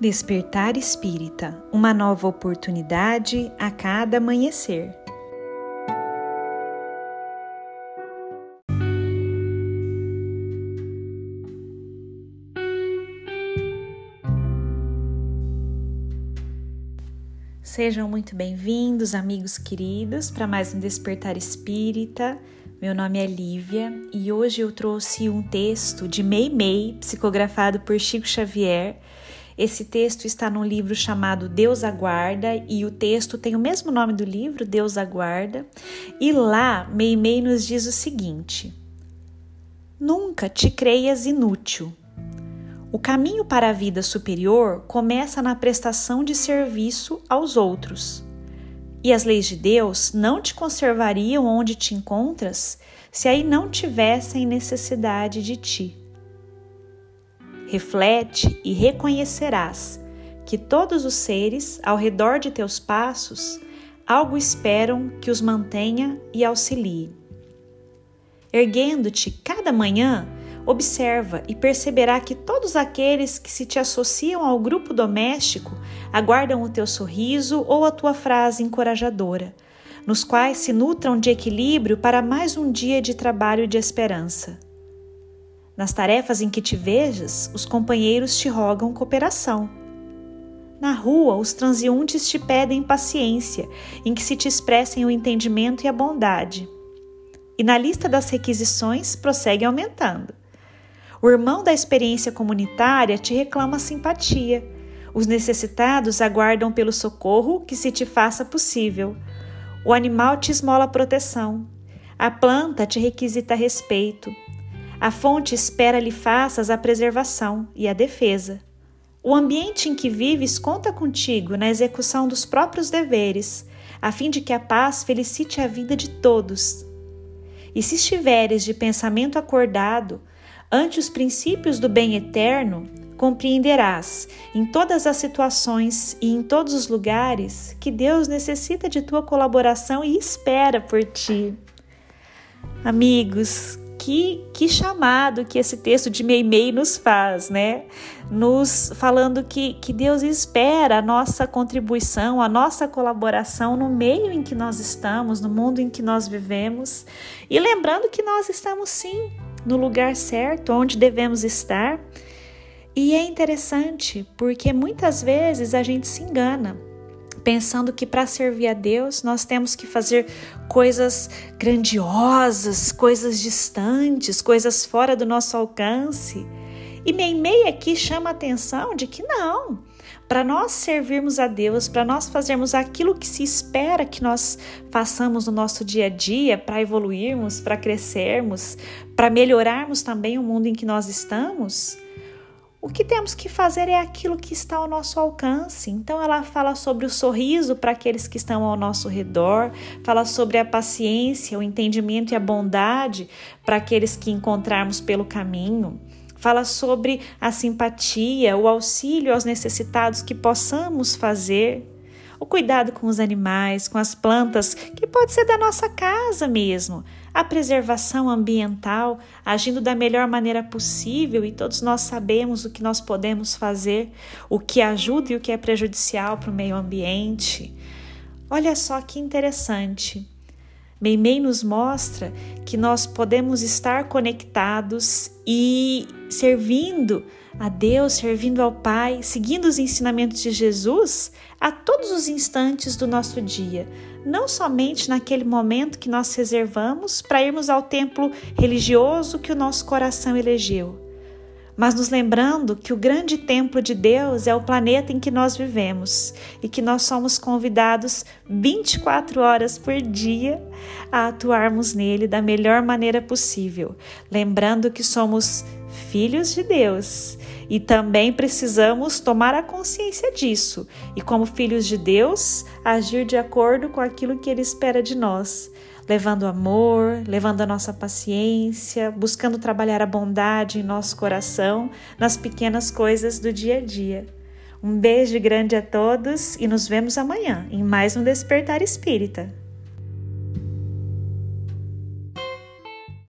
Despertar Espírita uma nova oportunidade a cada amanhecer. Sejam muito bem-vindos, amigos queridos, para mais um Despertar Espírita. Meu nome é Lívia e hoje eu trouxe um texto de Mei Mei, psicografado por Chico Xavier esse texto está num livro chamado Deus Aguarda e o texto tem o mesmo nome do livro, Deus Aguarda. E lá, Meimei nos diz o seguinte: Nunca te creias inútil. O caminho para a vida superior começa na prestação de serviço aos outros. E as leis de Deus não te conservariam onde te encontras se aí não tivessem necessidade de ti reflete e reconhecerás que todos os seres ao redor de teus passos algo esperam que os mantenha e auxilie. Erguendo-te cada manhã, observa e perceberá que todos aqueles que se te associam ao grupo doméstico aguardam o teu sorriso ou a tua frase encorajadora, nos quais se nutram de equilíbrio para mais um dia de trabalho e de esperança. Nas tarefas em que te vejas, os companheiros te rogam cooperação. Na rua, os transeuntes te pedem paciência, em que se te expressem o entendimento e a bondade. E na lista das requisições prossegue aumentando. O irmão da experiência comunitária te reclama simpatia. Os necessitados aguardam pelo socorro que se te faça possível. O animal te esmola proteção. A planta te requisita respeito. A fonte espera lhe faças a preservação e a defesa. O ambiente em que vives conta contigo na execução dos próprios deveres, a fim de que a paz felicite a vida de todos. E se estiveres de pensamento acordado ante os princípios do bem eterno, compreenderás em todas as situações e em todos os lugares que Deus necessita de tua colaboração e espera por ti. Amigos, que, que chamado que esse texto de Meimei nos faz, né? Nos falando que, que Deus espera a nossa contribuição, a nossa colaboração no meio em que nós estamos, no mundo em que nós vivemos. E lembrando que nós estamos sim no lugar certo, onde devemos estar. E é interessante porque muitas vezes a gente se engana pensando que para servir a Deus nós temos que fazer coisas grandiosas, coisas distantes, coisas fora do nosso alcance. E Meimei aqui chama a atenção de que não, para nós servirmos a Deus, para nós fazermos aquilo que se espera que nós façamos no nosso dia a dia, para evoluirmos, para crescermos, para melhorarmos também o mundo em que nós estamos, o que temos que fazer é aquilo que está ao nosso alcance. Então, ela fala sobre o sorriso para aqueles que estão ao nosso redor, fala sobre a paciência, o entendimento e a bondade para aqueles que encontrarmos pelo caminho. Fala sobre a simpatia, o auxílio aos necessitados que possamos fazer o cuidado com os animais, com as plantas, que pode ser da nossa casa mesmo, a preservação ambiental, agindo da melhor maneira possível e todos nós sabemos o que nós podemos fazer, o que ajuda e o que é prejudicial para o meio ambiente. Olha só que interessante. Meimei nos mostra que nós podemos estar conectados e servindo a Deus, servindo ao Pai, seguindo os ensinamentos de Jesus a todos os instantes do nosso dia, não somente naquele momento que nós reservamos para irmos ao templo religioso que o nosso coração elegeu, mas nos lembrando que o grande templo de Deus é o planeta em que nós vivemos e que nós somos convidados 24 horas por dia a atuarmos nele da melhor maneira possível, lembrando que somos filhos de Deus e também precisamos tomar a consciência disso e, como filhos de Deus, agir de acordo com aquilo que Ele espera de nós, levando amor, levando a nossa paciência, buscando trabalhar a bondade em nosso coração, nas pequenas coisas do dia a dia. Um beijo grande a todos e nos vemos amanhã em mais um Despertar Espírita.